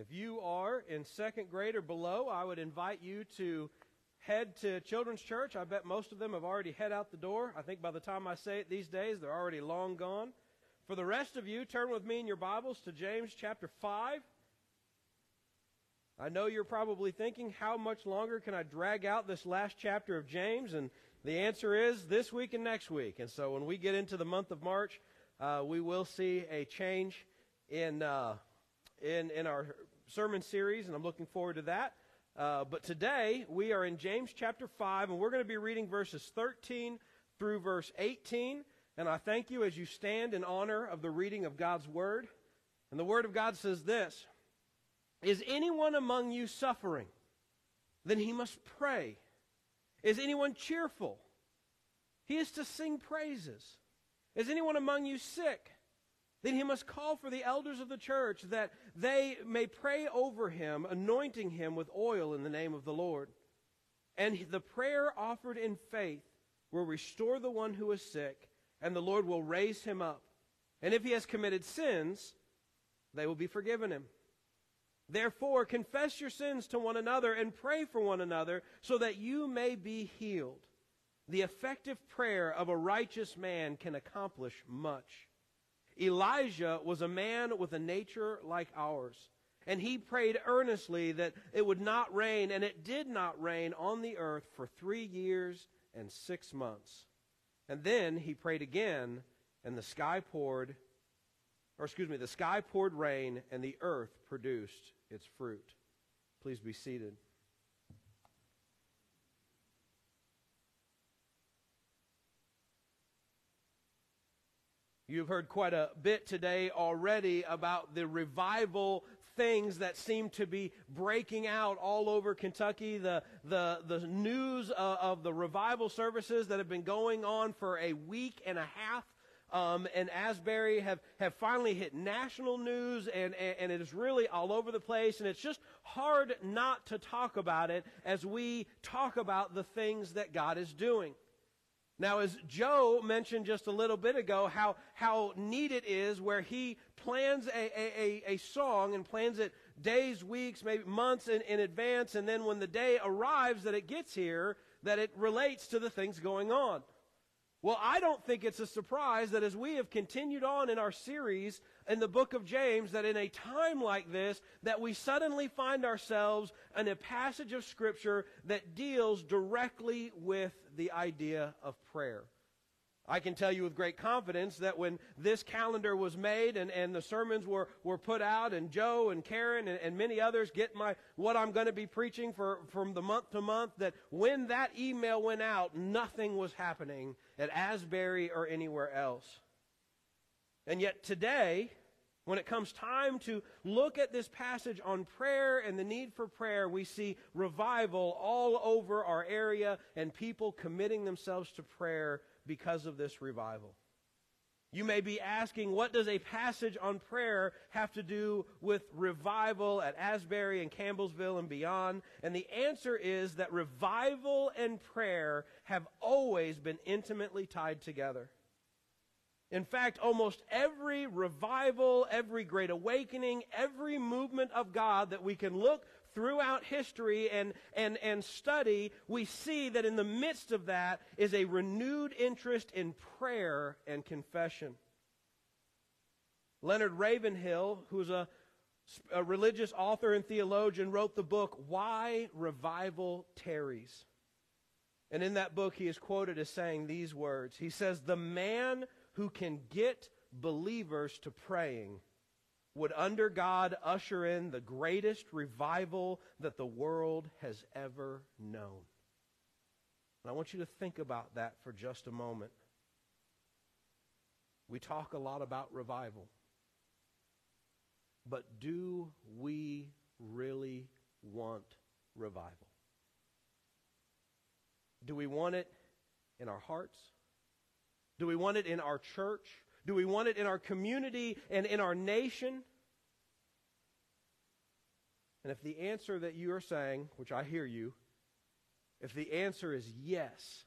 If you are in second grade or below, I would invite you to head to Children's Church. I bet most of them have already head out the door. I think by the time I say it these days, they're already long gone. For the rest of you, turn with me in your Bibles to James chapter 5. I know you're probably thinking, how much longer can I drag out this last chapter of James? And the answer is this week and next week. And so when we get into the month of March, uh, we will see a change in, uh, in, in our sermon series, and I'm looking forward to that. Uh, but today, we are in James chapter 5, and we're going to be reading verses 13 through verse 18. And I thank you as you stand in honor of the reading of God's Word. And the Word of God says this Is anyone among you suffering? Then he must pray. Is anyone cheerful? He is to sing praises. Is anyone among you sick? Then he must call for the elders of the church that they may pray over him, anointing him with oil in the name of the Lord. And the prayer offered in faith will restore the one who is sick, and the Lord will raise him up. And if he has committed sins, they will be forgiven him. Therefore, confess your sins to one another and pray for one another so that you may be healed. The effective prayer of a righteous man can accomplish much. Elijah was a man with a nature like ours. And he prayed earnestly that it would not rain, and it did not rain on the earth for three years and six months. And then he prayed again, and the sky poured, or excuse me, the sky poured rain, and the earth produced its fruit. Please be seated. You've heard quite a bit today already about the revival things that seem to be breaking out all over Kentucky. The, the, the news uh, of the revival services that have been going on for a week and a half um, and Asbury have, have finally hit national news, and, and, and, it is really all over the place, and it's just hard not to talk about it as we talk about the things that God is doing. Now, as Joe mentioned just a little bit ago, how, how neat it is where he plans a, a, a, song and plans it days, weeks, maybe months in, in advance, and then when the day arrives that it gets here, that it relates to the things going on. Well, I don't think it's a surprise that as we have continued on in our series in the book of James, that in a time like this, that we suddenly find ourselves in a passage of scripture that deals directly with the idea of prayer. I can tell you with great confidence that when this calendar was made and, and the sermons were, were put out and Joe and Karen and, and many others get my what I'm going to be preaching for from the month to month, that when that email went out, nothing was happening at Asbury or anywhere else. And yet today, when it comes time to look at this passage on prayer and the need for prayer, we see revival all over our area and people committing themselves to prayer because of this revival. You may be asking, what does a passage on prayer have to do with revival at Asbury and Campbellsville and beyond? And the answer is that revival and prayer have always been intimately tied together. In fact, almost every revival, every great awakening, every movement of God that we can look throughout history and, and, and study, we see that in the midst of that is a renewed interest in prayer and confession. Leonard Ravenhill, who's a, a religious author and theologian, wrote the book, Why Revival Tarries. And in that book, he is quoted as saying these words He says, The man who can get believers to praying would under God usher in the greatest revival that the world has ever known. And I want you to think about that for just a moment. We talk a lot about revival. But do we really want revival? Do we want it in our hearts? Do we want it in our church? Do we want it in our community and in our nation? And if the answer that you are saying, which I hear you, if the answer is yes,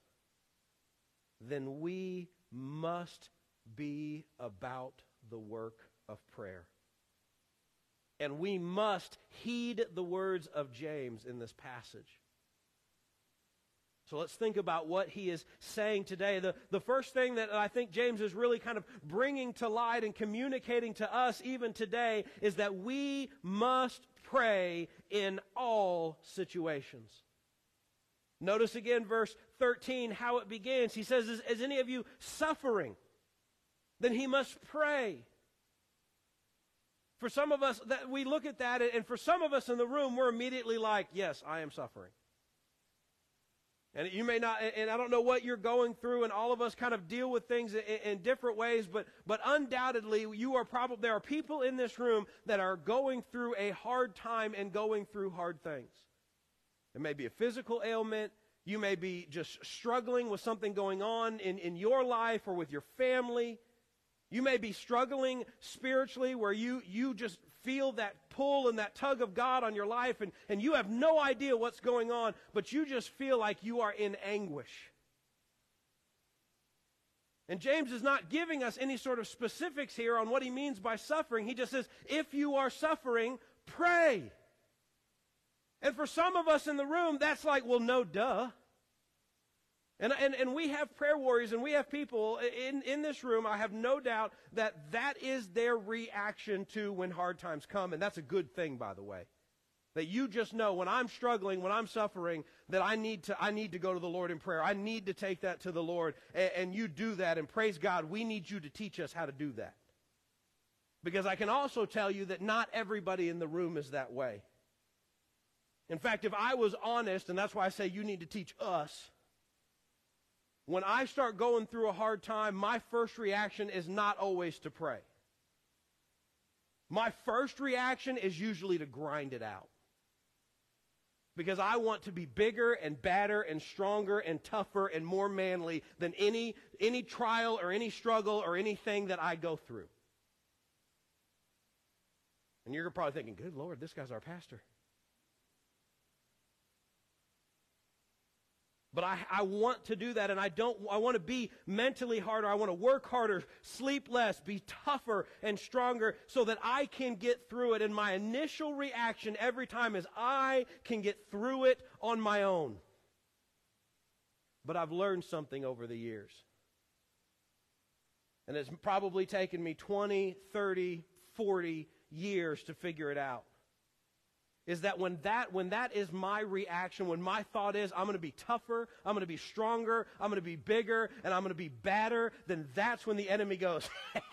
then we must be about the work of prayer. And we must heed the words of James in this passage. So let's think about what he is saying today. The, the first thing that I think James is really kind of bringing to light and communicating to us even today is that we must pray in all situations. Notice again verse 13 how it begins. He says, Is, is any of you suffering? Then he must pray. For some of us, that we look at that, and for some of us in the room, we're immediately like, Yes, I am suffering. And you may not, and I don't know what you're going through, and all of us kind of deal with things in, in, different ways, but, but undoubtedly, you are probably, there are people in this room that are going through a hard time and going through hard things. It may be a physical ailment. You may be just struggling with something going on in, in your life or with your family. You may be struggling spiritually where you, you just feel that pull and that tug of God on your life, and, and you have no idea what's going on, but you just feel like you are in anguish. And James is not giving us any sort of specifics here on what he means by suffering. He just says, if you are suffering, pray. And for some of us in the room, that's like, well, no, duh. And, and, and we have prayer warriors and we have people in, in this room, I have no doubt that that is their reaction to when hard times come. And that's a good thing, by the way. That you just know when I'm struggling, when I'm suffering, that I need to, I need to go to the Lord in prayer. I need to take that to the Lord. And, and you do that. And praise God, we need you to teach us how to do that. Because I can also tell you that not everybody in the room is that way. In fact, if I was honest, and that's why I say you need to teach us, when I start going through a hard time, my first reaction is not always to pray. My first reaction is usually to grind it out. Because I want to be bigger and badder and stronger and tougher and more manly than any, any trial or any struggle or anything that I go through. And you're probably thinking, good Lord, this guy's our pastor. But I, I want to do that, and I don't. I want to be mentally harder. I want to work harder, sleep less, be tougher and stronger, so that I can get through it. And my initial reaction every time is I can get through it on my own. But I've learned something over the years. And it's probably taken me 20, 30, 40 years to figure it out is that when that when that is my reaction when my thought is i'm going to be tougher i'm going to be stronger i'm going to be bigger and i'm going to be badder then that's when the enemy goes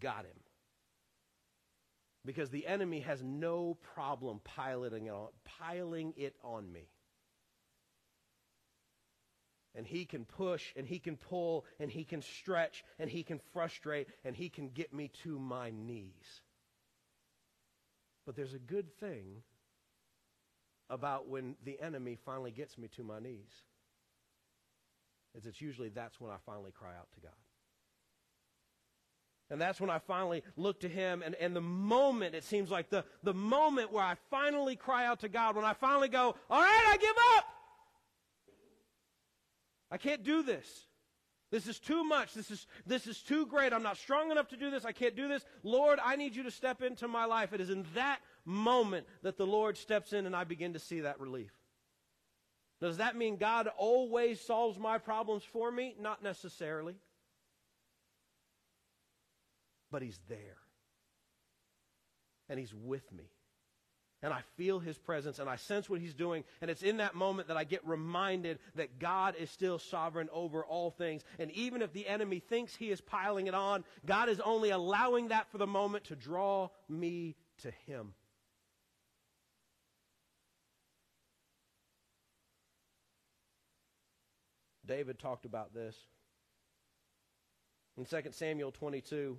got him. Because the enemy has no problem piloting it on, piling it on me. And he can push and he can pull and he can stretch and he can frustrate and he can get me to my knees but there's a good thing about when the enemy finally gets me to my knees. Is it's usually that's when I finally cry out to God. And that's when I finally look to him. And, and the moment, it seems like the, the moment where I finally cry out to God, when I finally go, all right, I give up. I can't do this. This is too much. This is, this is too great. I'm not strong enough to do this. I can't do this. Lord, I need you to step into my life. It is in that moment that the Lord steps in and I begin to see that relief. Does that mean God always solves my problems for me? Not necessarily. But He's there. And He's with me and I feel his presence and I sense what he's doing. And it's in that moment that I get reminded that God is still sovereign over all things. And even if the enemy thinks he is piling it on, God is only allowing that for the moment to draw me to him. David talked about this in 2 Samuel 22.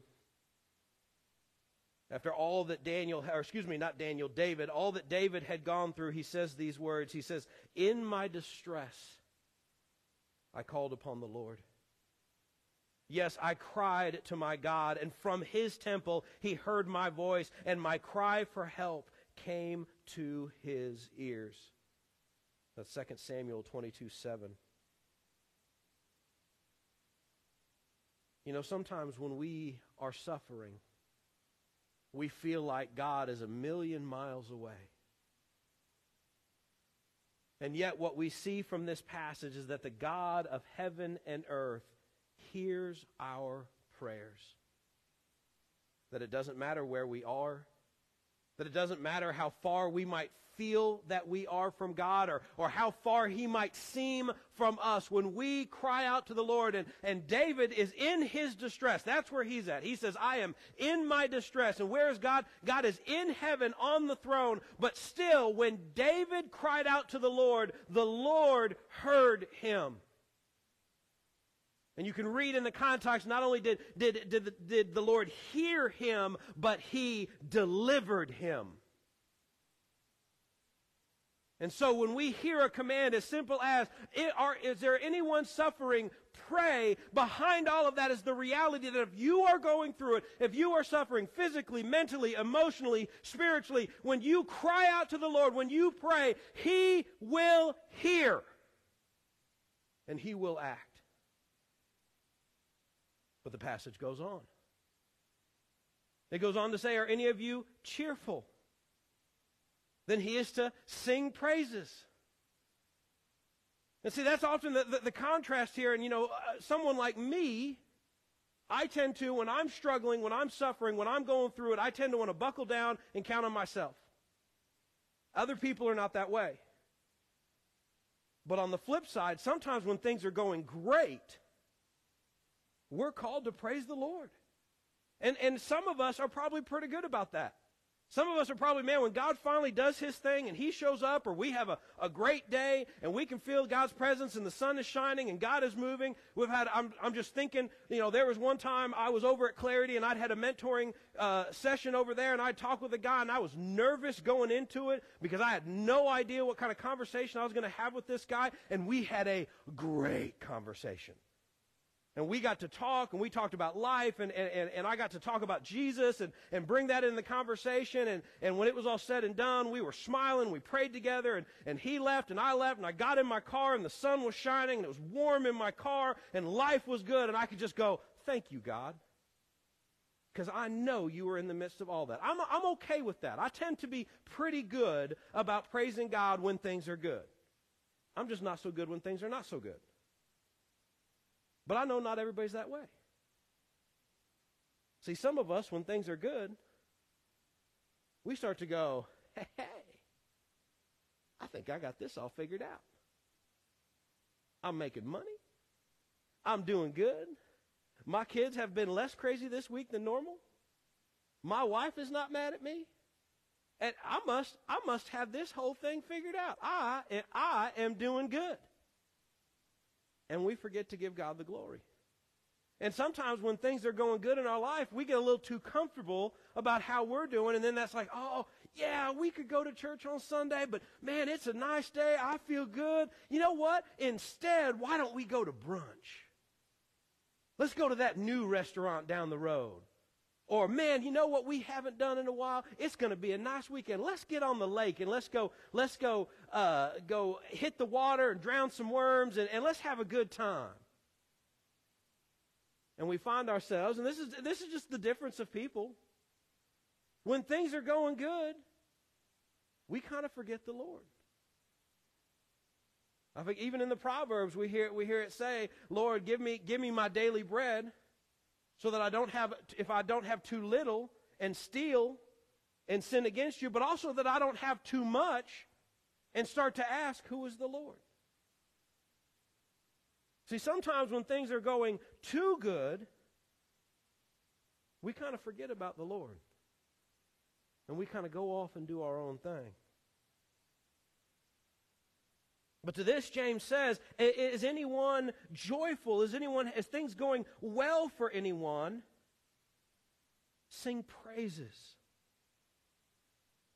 After all that Daniel, or excuse me, not Daniel, David, all that David had gone through, he says these words. He says, In my distress, I called upon the Lord. Yes, I cried to my God, and from his temple he heard my voice, and my cry for help came to his ears. That's 2 Samuel 22 7. You know, sometimes when we are suffering, we feel like God is a million miles away. And yet, what we see from this passage is that the God of heaven and earth hears our prayers. That it doesn't matter where we are, that it doesn't matter how far we might feel that we are from God or, or how far He might seem from us. When we cry out to the Lord, and, and David is in his distress, that's where he's at. He says, I am in my distress. And where is God? God is in heaven on the throne. But still, when David cried out to the Lord, the Lord heard him. And you can read in the context, not only did, did, did, did the Lord hear him, but he delivered him. And so when we hear a command as simple as, is there anyone suffering? Pray. Behind all of that is the reality that if you are going through it, if you are suffering physically, mentally, emotionally, spiritually, when you cry out to the Lord, when you pray, He will hear. And He will act. But the passage goes on. It goes on to say, Are any of you cheerful? Then he is to sing praises. And see, that's often the, the, the contrast here. And, you know, uh, someone like me, I tend to, when I'm struggling, when I'm suffering, when I'm going through it, I tend to want to buckle down and count on myself. Other people are not that way. But on the flip side, sometimes when things are going great, we're called to praise the Lord. And, and some of us are probably pretty good about that. Some of us are probably, man, when God finally does his thing and he shows up, or we have a, a great day and we can feel God's presence and the sun is shining and God is moving. We've had, I'm, I'm just thinking, you know, there was one time I was over at Clarity and I'd had a mentoring uh, session over there and I talked with a guy and I was nervous going into it because I had no idea what kind of conversation I was going to have with this guy. And we had a great conversation and we got to talk and we talked about life and, and, and I got to talk about Jesus and, and bring that in the conversation. And, and when it was all said and done, we were smiling, we prayed together and, and he left and I left and I got in my car and the sun was shining and it was warm in my car and life was good and I could just go, thank you, God. Because I know you were in the midst of all that. I'm, I'm okay with that. I tend to be pretty good about praising God when things are good. I'm just not so good when things are not so good. But I know not everybody's that way. See, some of us, when things are good, we start to go, hey, hey, I think I got this all figured out. I'm making money. I'm doing good. My kids have been less crazy this week than normal. My wife is not mad at me. And I must, I must have this whole thing figured out. I, I am doing good and we forget to give God the glory. And sometimes when things are going good in our life, we get a little too comfortable about how we're doing, and then that's like, oh, yeah, we could go to church on Sunday, but man, it's a nice day. I feel good. You know what? Instead, why don't we go to brunch? Let's go to that new restaurant down the road. Or, man, you know what we haven't done in a while? It's going to be a nice weekend. Let's get on the lake and let's go, let's go, uh, go hit the water and drown some worms and, and let's have a good time. And we find ourselves, and this is, this is just the difference of people. When things are going good, we kind of forget the Lord. I think even in the Proverbs, we hear, we hear it say, Lord, give me, give me my daily bread so that I don't have, if I don't have too little and steal and sin against you, but also that I don't have too much and start to ask, who is the Lord? See, sometimes when things are going too good, we kind of forget about the Lord. And we kind of go off and do our own thing. But to this, James says, is anyone joyful? Is anyone, is things going well for anyone? Sing praises.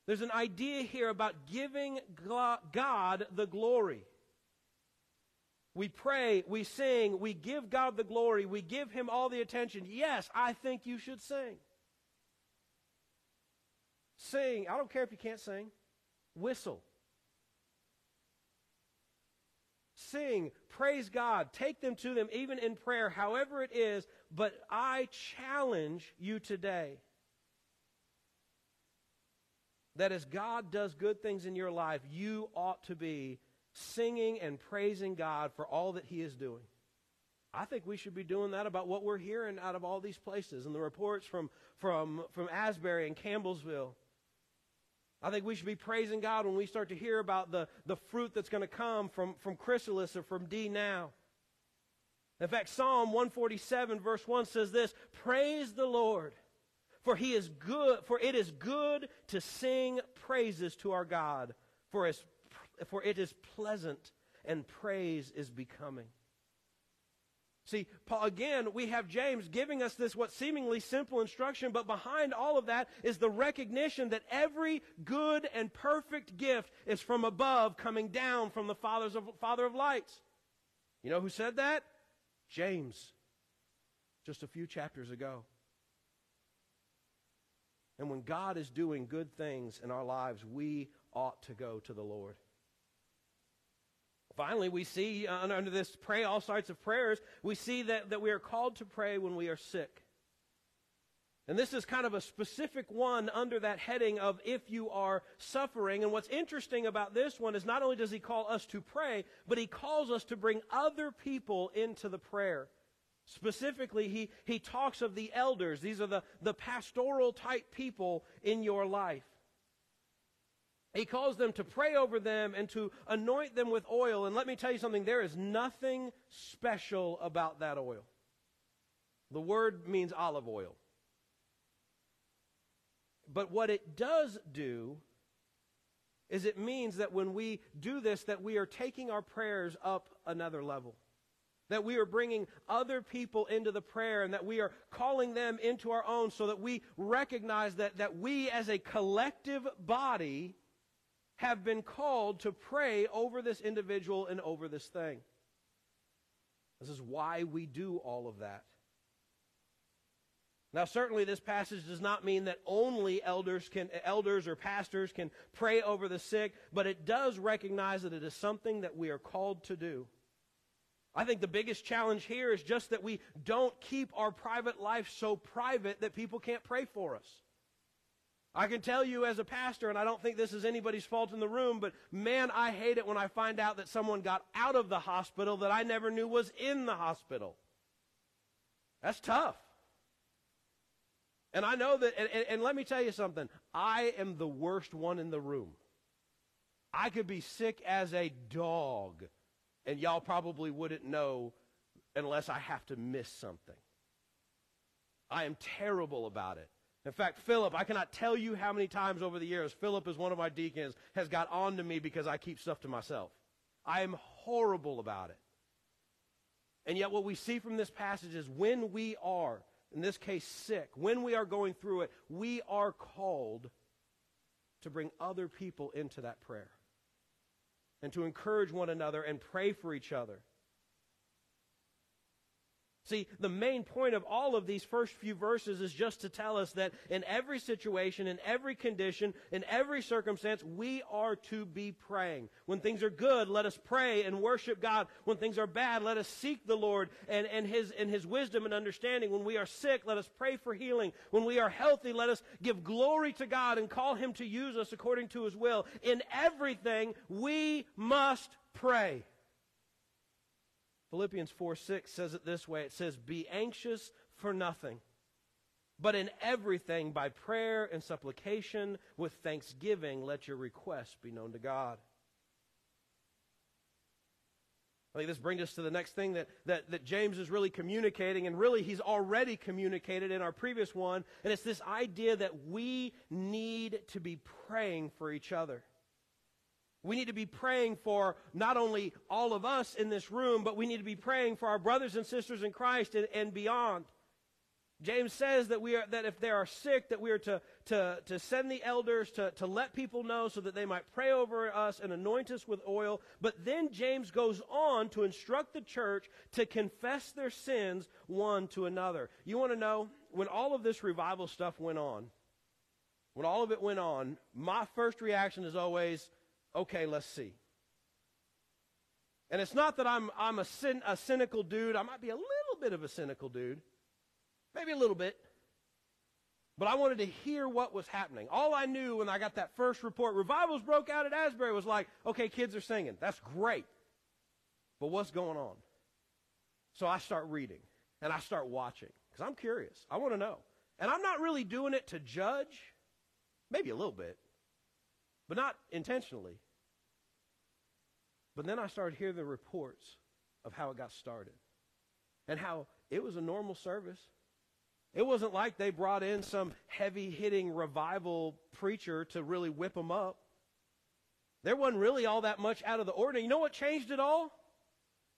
There's an idea here about giving God the glory. We pray, we sing, we give God the glory, we give Him all the attention. Yes, I think you should sing. Sing. I don't care if you can't sing. Whistle. Sing, praise God, take them to them, even in prayer, however it is. But I challenge you today that as God does good things in your life, you ought to be singing and praising God for all that He is doing. I think we should be doing that about what we're hearing out of all these places and the reports from, from, from Asbury and Campbellsville. I think we should be praising God when we start to hear about the, the fruit that's going to come from, from Chrysalis or from D now. In fact, Psalm 147 verse 1 says this, Praise the Lord, for he is good, for it is good to sing praises to our God, for, his, for it is pleasant and praise is becoming. See, Paul, again, we have James giving us this what seemingly simple instruction, but behind all of that is the recognition that every good and perfect gift is from above, coming down from the Father's of, Father of lights. You know who said that? James, just a few chapters ago. And when God is doing good things in our lives, we ought to go to the Lord. Finally, we see uh, under this pray all sorts of prayers, we see that, that we are called to pray when we are sick. And this is kind of a specific one under that heading of if you are suffering. And what's interesting about this one is not only does he call us to pray, but he calls us to bring other people into the prayer. Specifically, he, he talks of the elders. These are the, the pastoral type people in your life. He calls them to pray over them and to anoint them with oil. And let me tell you something, there is nothing special about that oil. The word means olive oil. But what it does do is it means that when we do this that we are taking our prayers up another level. That we are bringing other people into the prayer and that we are calling them into our own so that we recognize that, that we as a collective body have been called to pray over this individual and over this thing. This is why we do all of that. Now, certainly, this passage does not mean that only elders can, elders or pastors can pray over the sick, but it does recognize that it is something that we are called to do. I think the biggest challenge here is just that we don't keep our private life so private that people can't pray for us. I can tell you as a pastor, and I don't think this is anybody's fault in the room, but man, I hate it when I find out that someone got out of the hospital that I never knew was in the hospital. That's tough. And I know that, and, and, and let me tell you something. I am the worst one in the room. I could be sick as a dog, and y'all probably wouldn't know unless I have to miss something. I am terrible about it. In fact, Philip, I cannot tell you how many times over the years Philip is one of my deacons has got on to me because I keep stuff to myself. I am horrible about it. And yet what we see from this passage is when we are, in this case sick, when we are going through it, we are called to bring other people into that prayer and to encourage one another and pray for each other. See, the main point of all of these first few verses is just to tell us that in every situation, in every condition, in every circumstance, we are to be praying. When things are good, let us pray and worship God. When things are bad, let us seek the Lord and, and, his, and His wisdom and understanding. When we are sick, let us pray for healing. When we are healthy, let us give glory to God and call Him to use us according to His will. In everything, we must pray. Philippians 4 6 says it this way it says, Be anxious for nothing, but in everything by prayer and supplication with thanksgiving, let your requests be known to God. I think this brings us to the next thing that, that, that James is really communicating, and really he's already communicated in our previous one, and it's this idea that we need to be praying for each other. We need to be praying for not only all of us in this room, but we need to be praying for our brothers and sisters in Christ and, and beyond. James says that we are that if they are sick, that we are to, to, to send the elders to, to let people know so that they might pray over us and anoint us with oil. But then James goes on to instruct the church to confess their sins one to another. You want to know when all of this revival stuff went on, when all of it went on, my first reaction is always, okay, let's see. And it's not that I'm, I'm a, cyn, a cynical dude. I might be a little bit of a cynical dude. Maybe a little bit. But I wanted to hear what was happening. All I knew when I got that first report, revivals broke out at Asbury, was like, okay, kids are singing. That's great. But what's going on? So I start reading and I start watching because I'm curious. I want to know. And I'm not really doing it to judge, maybe a little bit, but not intentionally. But then I started hearing the reports of how it got started and how it was a normal service. It wasn't like they brought in some heavy hitting revival preacher to really whip them up. There wasn't really all that much out of the ordinary. You know what changed it all?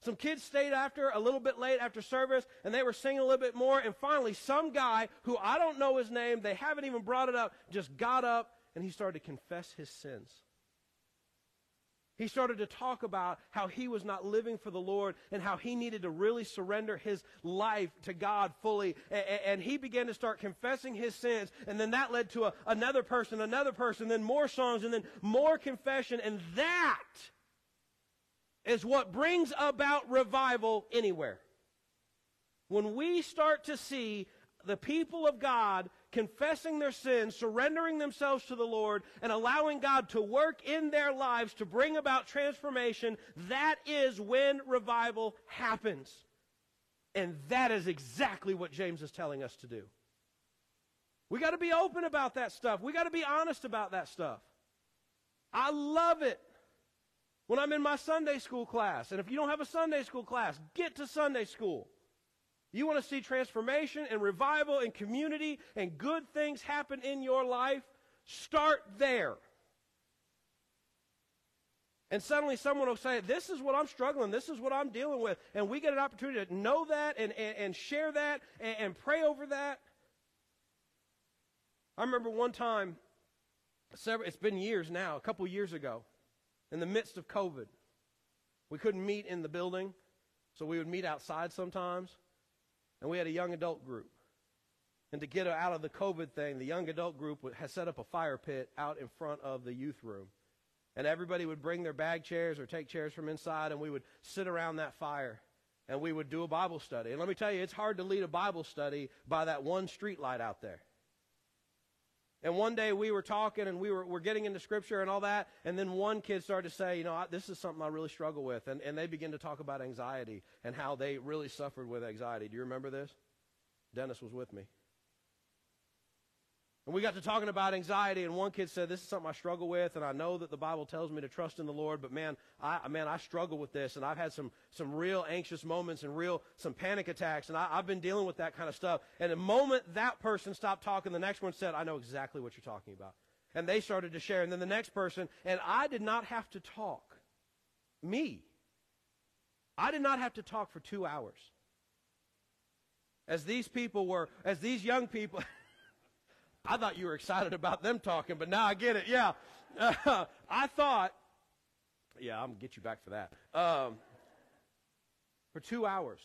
Some kids stayed after a little bit late after service and they were singing a little bit more. And finally, some guy who I don't know his name, they haven't even brought it up, just got up and he started to confess his sins. He started to talk about how he was not living for the Lord and how he needed to really surrender his life to God fully. And, he began to start confessing his sins. And then that led to a, another person, another person, then more songs, and then more confession. And that is what brings about revival anywhere. When we start to see the people of God confessing their sins, surrendering themselves to the Lord, and allowing God to work in their lives to bring about transformation, that is when revival happens. And that is exactly what James is telling us to do. We got to be open about that stuff. We got to be honest about that stuff. I love it when I'm in my Sunday school class. And if you don't have a Sunday school class, get to Sunday school. You want to see transformation and revival and community and good things happen in your life? Start there. And suddenly someone will say, This is what I'm struggling, this is what I'm dealing with. And we get an opportunity to know that and, and, and share that and, and pray over that. I remember one time, several, it's been years now, a couple years ago, in the midst of COVID. We couldn't meet in the building, so we would meet outside sometimes. And we had a young adult group. And to get out of the COVID thing, the young adult group has set up a fire pit out in front of the youth room. And everybody would bring their bag chairs or take chairs from inside, and we would sit around that fire and we would do a Bible study. And let me tell you, it's hard to lead a Bible study by that one street light out there. And one day we were talking and we were, were getting into scripture and all that. And then one kid started to say, you know, I, this is something I really struggle with. And, and they began to talk about anxiety and how they really suffered with anxiety. Do you remember this? Dennis was with me. And we got to talking about anxiety, and one kid said, "This is something I struggle with, and I know that the Bible tells me to trust in the Lord, but man, I man, I struggle with this, and I've had some some real anxious moments and real some panic attacks, and I, I've been dealing with that kind of stuff." And the moment that person stopped talking, the next one said, "I know exactly what you're talking about," and they started to share, and then the next person, and I did not have to talk, me, I did not have to talk for two hours. As these people were, as these young people. I thought you were excited about them talking, but now I get it. Yeah. Uh, I thought, yeah, I'm going to get you back for that. Um, for two hours,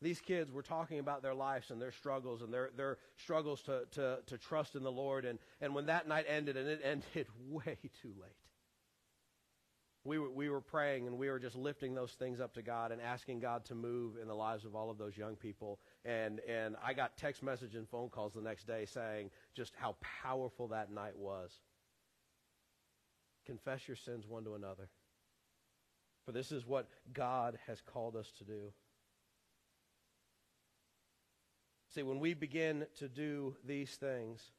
these kids were talking about their lives and their struggles and their, their struggles to, to, to trust in the Lord. And, and when that night ended, and it ended way too late, we were, we were praying and we were just lifting those things up to God and asking God to move in the lives of all of those young people. And, and I got text message and phone calls the next day saying just how powerful that night was. Confess your sins one to another. For this is what God has called us to do. See, when we begin to do these things,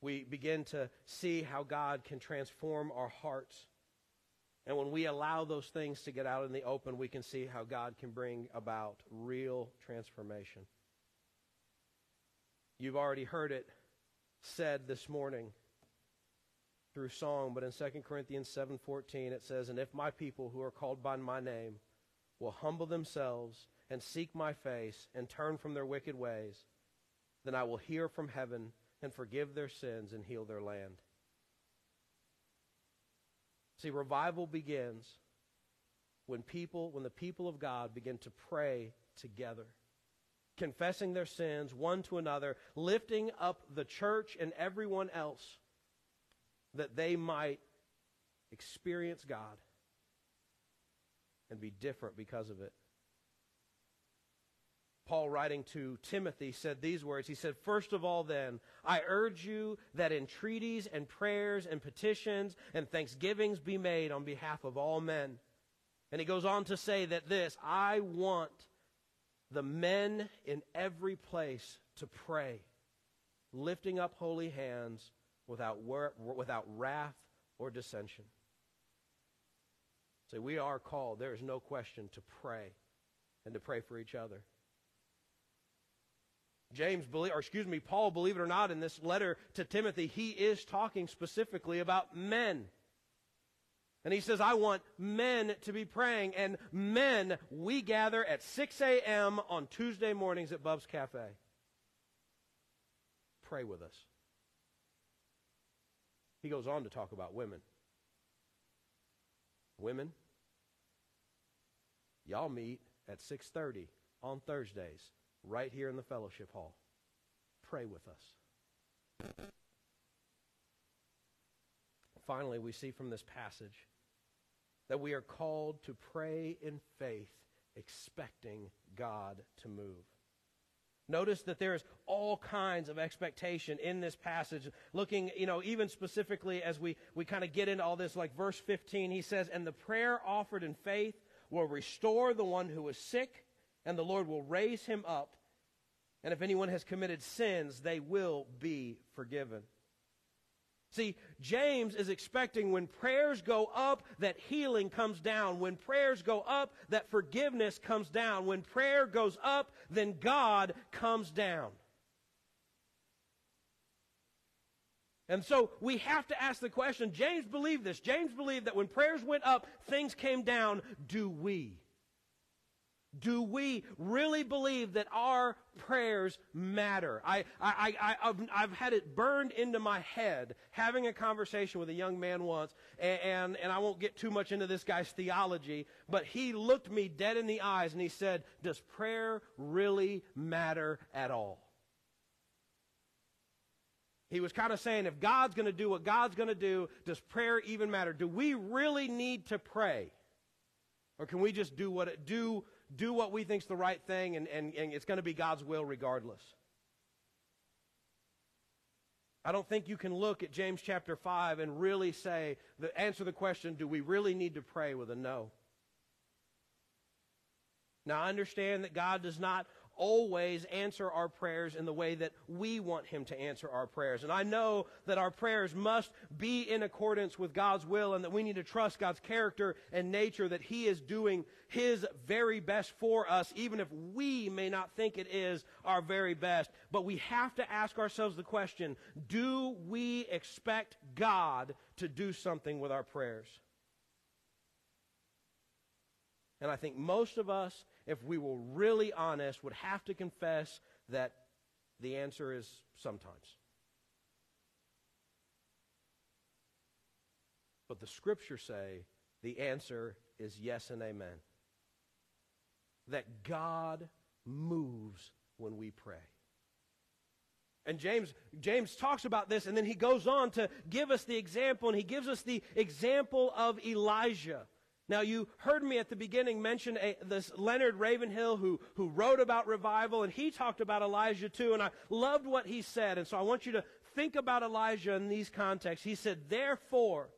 we begin to see how God can transform our hearts. And when we allow those things to get out in the open, we can see how God can bring about real transformation. You've already heard it said this morning through song, but in 2 Corinthians 7:14 it says, "And if my people who are called by my name will humble themselves and seek my face and turn from their wicked ways, then I will hear from heaven and forgive their sins and heal their land. See, revival begins when people, when the people of God begin to pray together, confessing their sins one to another, lifting up the church and everyone else that they might experience God and be different because of it. Paul, writing to Timothy, said these words. He said, First of all, then, I urge you that entreaties and prayers and petitions and thanksgivings be made on behalf of all men. And he goes on to say that this I want the men in every place to pray, lifting up holy hands without, wor- without wrath or dissension. So we are called, there is no question, to pray and to pray for each other. James, believe, or excuse me, Paul, believe it or not, in this letter to Timothy, he is talking specifically about men. And he says, I want men to be praying. And men, we gather at 6 a.m. on Tuesday mornings at Bub's Cafe. Pray with us. He goes on to talk about women. Women, y'all meet at 6:30 on Thursdays right here in the fellowship hall. Pray with us. Finally, we see from this passage that we are called to pray in faith, expecting God to move. Notice that there is all kinds of expectation in this passage. Looking, you know, even specifically as we, we kind of get into all this, like verse 15, he says, And the prayer offered in faith will restore the one who is sick, and the Lord will raise him up. And if anyone has committed sins, they will be forgiven. See, James is expecting when prayers go up that healing comes down. When prayers go up that forgiveness comes down. When prayer goes up, then God comes down. And so we have to ask the question James believed this. James believed that when prayers went up, things came down. Do we? Do we really believe that our prayers matter? I, I, I, I've, I've had it burned into my head having a conversation with a young man once, and, and, and I won't get too much into this guy's theology, but he looked me dead in the eyes and he said, Does prayer really matter at all? He was kind of saying, if God's going to do what God's going to do, does prayer even matter? Do we really need to pray? Or can we just do what it do do what we think's the right thing, and, and, and it's going to be God's will regardless. I don't think you can look at James chapter 5 and really say, the, answer the question, do we really need to pray with a no? Now, I understand that God does not always answer our prayers in the way that we want Him to answer our prayers. And I know that our prayers must be in accordance with God's will and that we need to trust God's character and nature that He is doing His very best for us, even if we may not think it is our very best. But we have to ask ourselves the question do we expect God to do something with our prayers? And I think most of us if we were really honest, would have to confess that the answer is sometimes. But the scriptures say the answer is yes and amen. That God moves when we pray. And James, James talks about this, and then he goes on to give us the example, and he gives us the example of Elijah. Now, you heard me at the beginning mention a, this Leonard Ravenhill who, who wrote about revival, and he talked about Elijah too, and I loved what he said. And so I want you to think about Elijah in these contexts. He said, Therefore,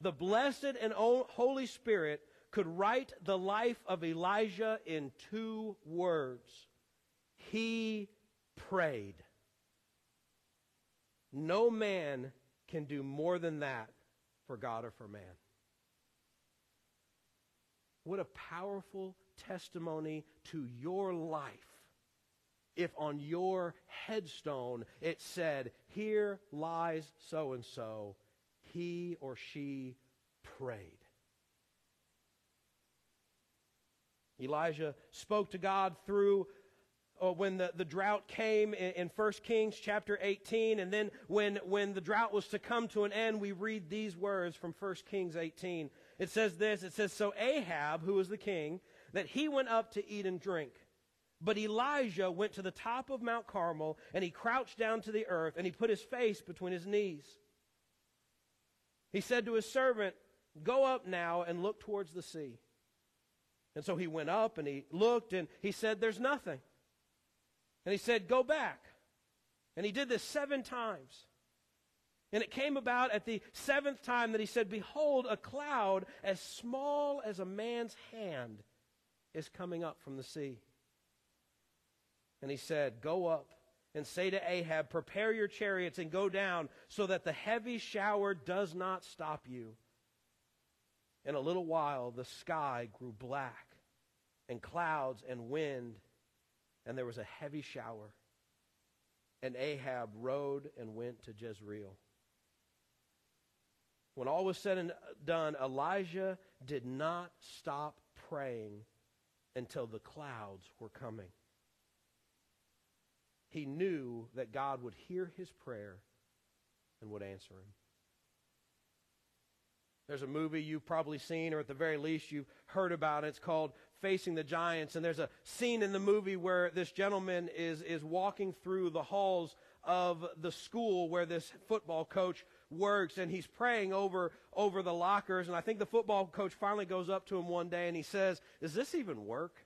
the blessed and Holy Spirit could write the life of Elijah in two words He prayed. No man can do more than that for God or for man. What a powerful testimony to your life if on your headstone it said, Here lies so and so, he or she prayed. Elijah spoke to God through uh, when the, the drought came in, in 1 Kings chapter 18. And then when, when the drought was to come to an end, we read these words from 1 Kings 18. It says this it says, So Ahab, who was the king, that he went up to eat and drink. But Elijah went to the top of Mount Carmel, and he crouched down to the earth, and he put his face between his knees. He said to his servant, Go up now and look towards the sea. And so he went up and he looked, and he said, There's nothing. And he said, Go back. And he did this seven times. And it came about at the seventh time that he said, Behold, a cloud as small as a man's hand is coming up from the sea. And he said, Go up and say to Ahab, Prepare your chariots and go down, so that the heavy shower does not stop you. In a little while, the sky grew black, and clouds and wind, and there was a heavy shower. And Ahab rode and went to Jezreel. When all was said and done, Elijah did not stop praying until the clouds were coming. He knew that God would hear his prayer and would answer him. There's a movie you've probably seen, or at the very least you've heard about. It's called Facing the Giants. And there's a scene in the movie where this gentleman is, is walking through the halls of the school where this football coach works and he's praying over over the lockers and I think the football coach finally goes up to him one day and he says, "Does this even work?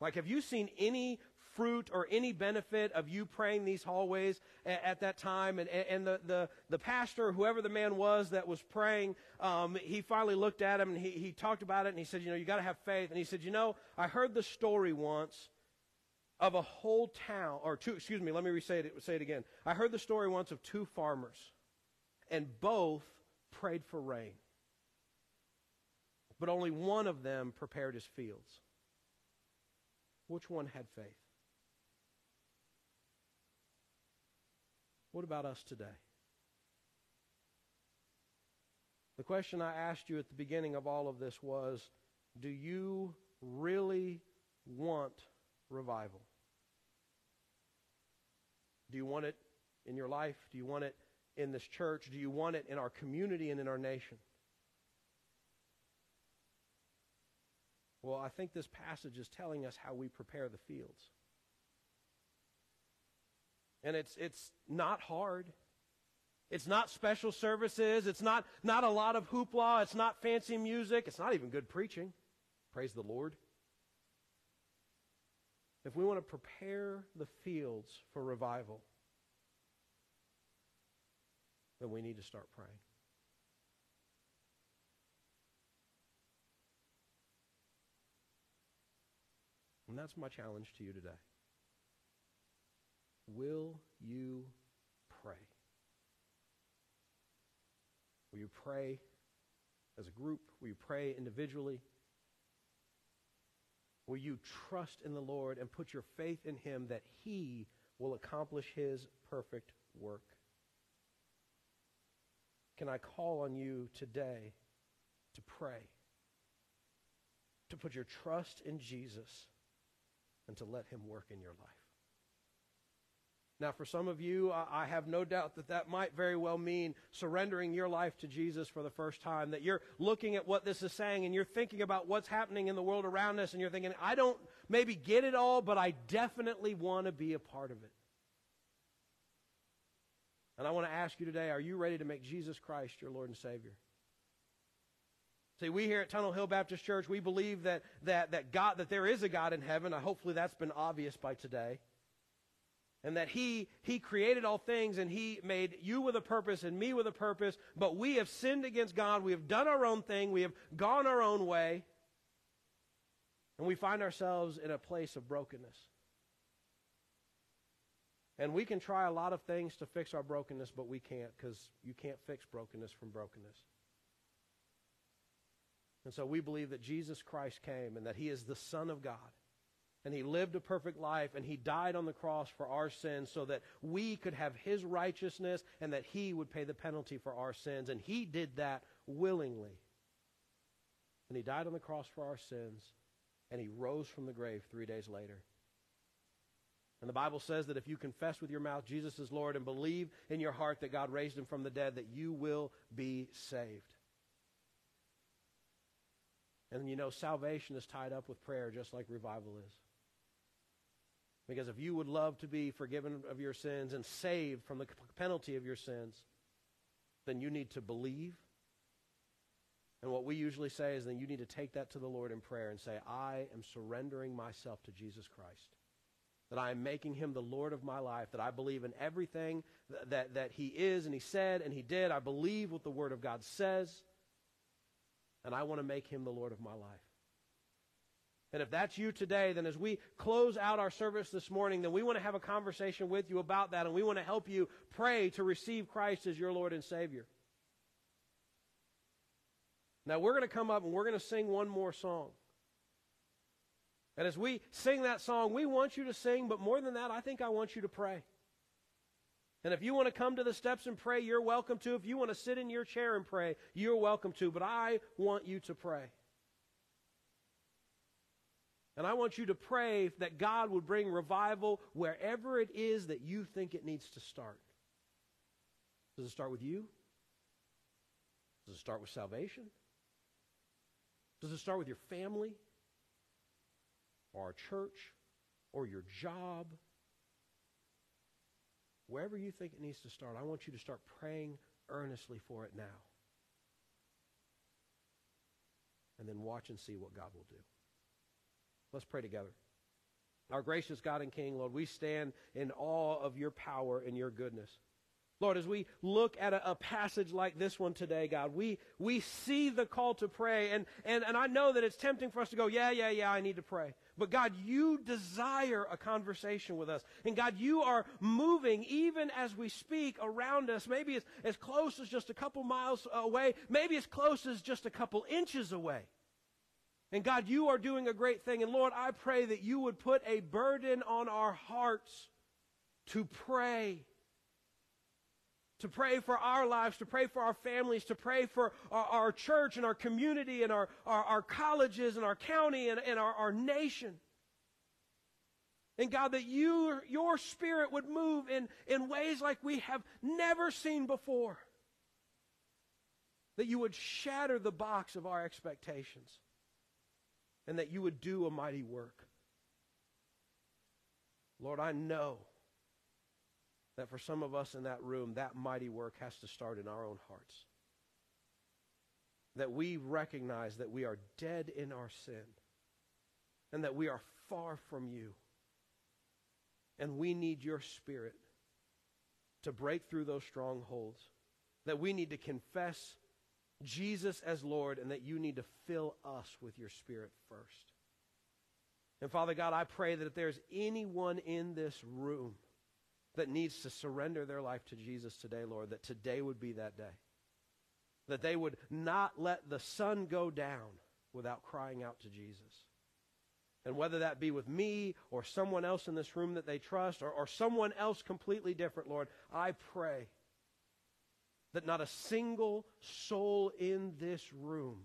Like have you seen any fruit or any benefit of you praying these hallways at, at that time. And, and the, the, the pastor, whoever the man was that was praying, um, he finally looked at him and he, he talked about it and he said, You know, you got to have faith. And he said, You know, I heard the story once of a whole town, or two, excuse me, let me re-say it, say it again. I heard the story once of two farmers and both prayed for rain. But only one of them prepared his fields. Which one had faith? What about us today? The question I asked you at the beginning of all of this was Do you really want revival? Do you want it in your life? Do you want it in this church? Do you want it in our community and in our nation? Well, I think this passage is telling us how we prepare the fields. And it's, it's not hard. It's not special services. It's not, not a lot of hoopla. It's not fancy music. It's not even good preaching. Praise the Lord. If we want to prepare the fields for revival, then we need to start praying. And that's my challenge to you today. Will you pray? Will you pray as a group? Will you pray individually? Will you trust in the Lord and put your faith in Him that He will accomplish His perfect work? Can I call on you today to pray, to put your trust in Jesus, and to let Him work in your life? Now, for some of you, I have no doubt that that might very well mean surrendering your life to Jesus for the first time. That you're looking at what this is saying and you're thinking about what's happening in the world around us and you're thinking, I don't maybe get it all, but I definitely want to be a part of it. And I want to ask you today are you ready to make Jesus Christ your Lord and Savior? See, we here at Tunnel Hill Baptist Church, we believe that, that, that God, that there is a God in heaven. Hopefully that's been obvious by today. And that he he created all things and he made you with a purpose and me with a purpose. But we have sinned against god. We have done our own thing. We have gone our own way. And we find ourselves in a place of brokenness and we can try a lot of things to fix our brokenness but we can't because you can't fix brokenness from brokenness. And so we believe that jesus christ came and that he is the son of god. And he lived a perfect life and he died on the cross for our sins so that we could have his righteousness and that he would pay the penalty for our sins. And he did that willingly. And he died on the cross for our sins and he rose from the grave 3 days later and the bible says that if you confess with your mouth jesus is lord and believe in your heart that god raised him from the dead that you will be saved and you know salvation is tied up with prayer just like revival is because if you would love to be forgiven of your sins and saved from the penalty of your sins, then you need to believe. And what we usually say is then you need to take that to the Lord in prayer and say, I am surrendering myself to Jesus Christ. That I am making him the Lord of my life, that I believe in everything that, that, he is and he said and he did. I believe what the Word of God says, and I want to make him the Lord of my life. And if that's you today, then as we close out our service this morning, then we want to have a conversation with you about that, and we want to help you pray to receive Christ as your Lord and Savior. Now, we're going to come up and we're going to sing one more song. And as we sing that song, we want you to sing, but more than that, I think I want you to pray. And if you want to come to the steps and pray, you're welcome to. If you want to sit in your chair and pray, you're welcome to. But I want you to pray. And I want you to pray that God would bring revival wherever it is that you think it needs to start. Does it start with you? Does it start with salvation? Does it start with your family? Or our church? Or your job? Wherever you think it needs to start, I want you to start praying earnestly for it now. And then watch and see what God will do. Let's pray together. Our gracious God and King, Lord, we stand in awe of your power and your goodness. Lord, as we look at a, a, passage like this one today, God, we, we see the call to pray. And, and, and I know that it's tempting for us to go, yeah, yeah, yeah, I need to pray. But God, you desire a conversation with us. And God, you are moving even as we speak around us, maybe as, as close as just a couple miles away, maybe as close as just a couple inches away. And God, you are doing a great thing. And Lord, I pray that you would put a burden on our hearts to pray. To pray for our lives, to pray for our families, to pray for our, our church and our community and our, our, our colleges and our county and, and our, our nation. And God, that you, your spirit would move in, in ways like we have never seen before. That you would shatter the box of our expectations and that you would do a mighty work. Lord, I know that for some of us in that room, that mighty work has to start in our own hearts. That we recognize that we are dead in our sin and that we are far from you. And we need your spirit to break through those strongholds. That we need to confess Jesus as Lord and that you need to fill us with your Spirit first. And Father God, I pray that if there's anyone in this room that needs to surrender their life to Jesus today, Lord, that today would be that day. That they would not let the sun go down without crying out to Jesus. And whether that be with me or someone else in this room that they trust or, or someone else completely different, Lord, I pray that not a single soul in this room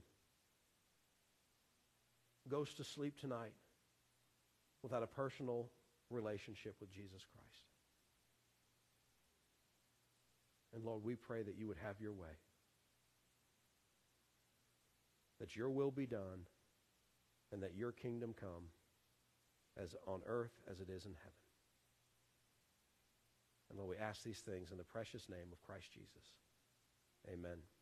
goes to sleep tonight without a personal relationship with Jesus Christ. And Lord, we pray that you would have your way. That your will be done and that your kingdom come as on earth as it is in heaven. And Lord, we ask these things in the precious name of Christ Jesus. Amen.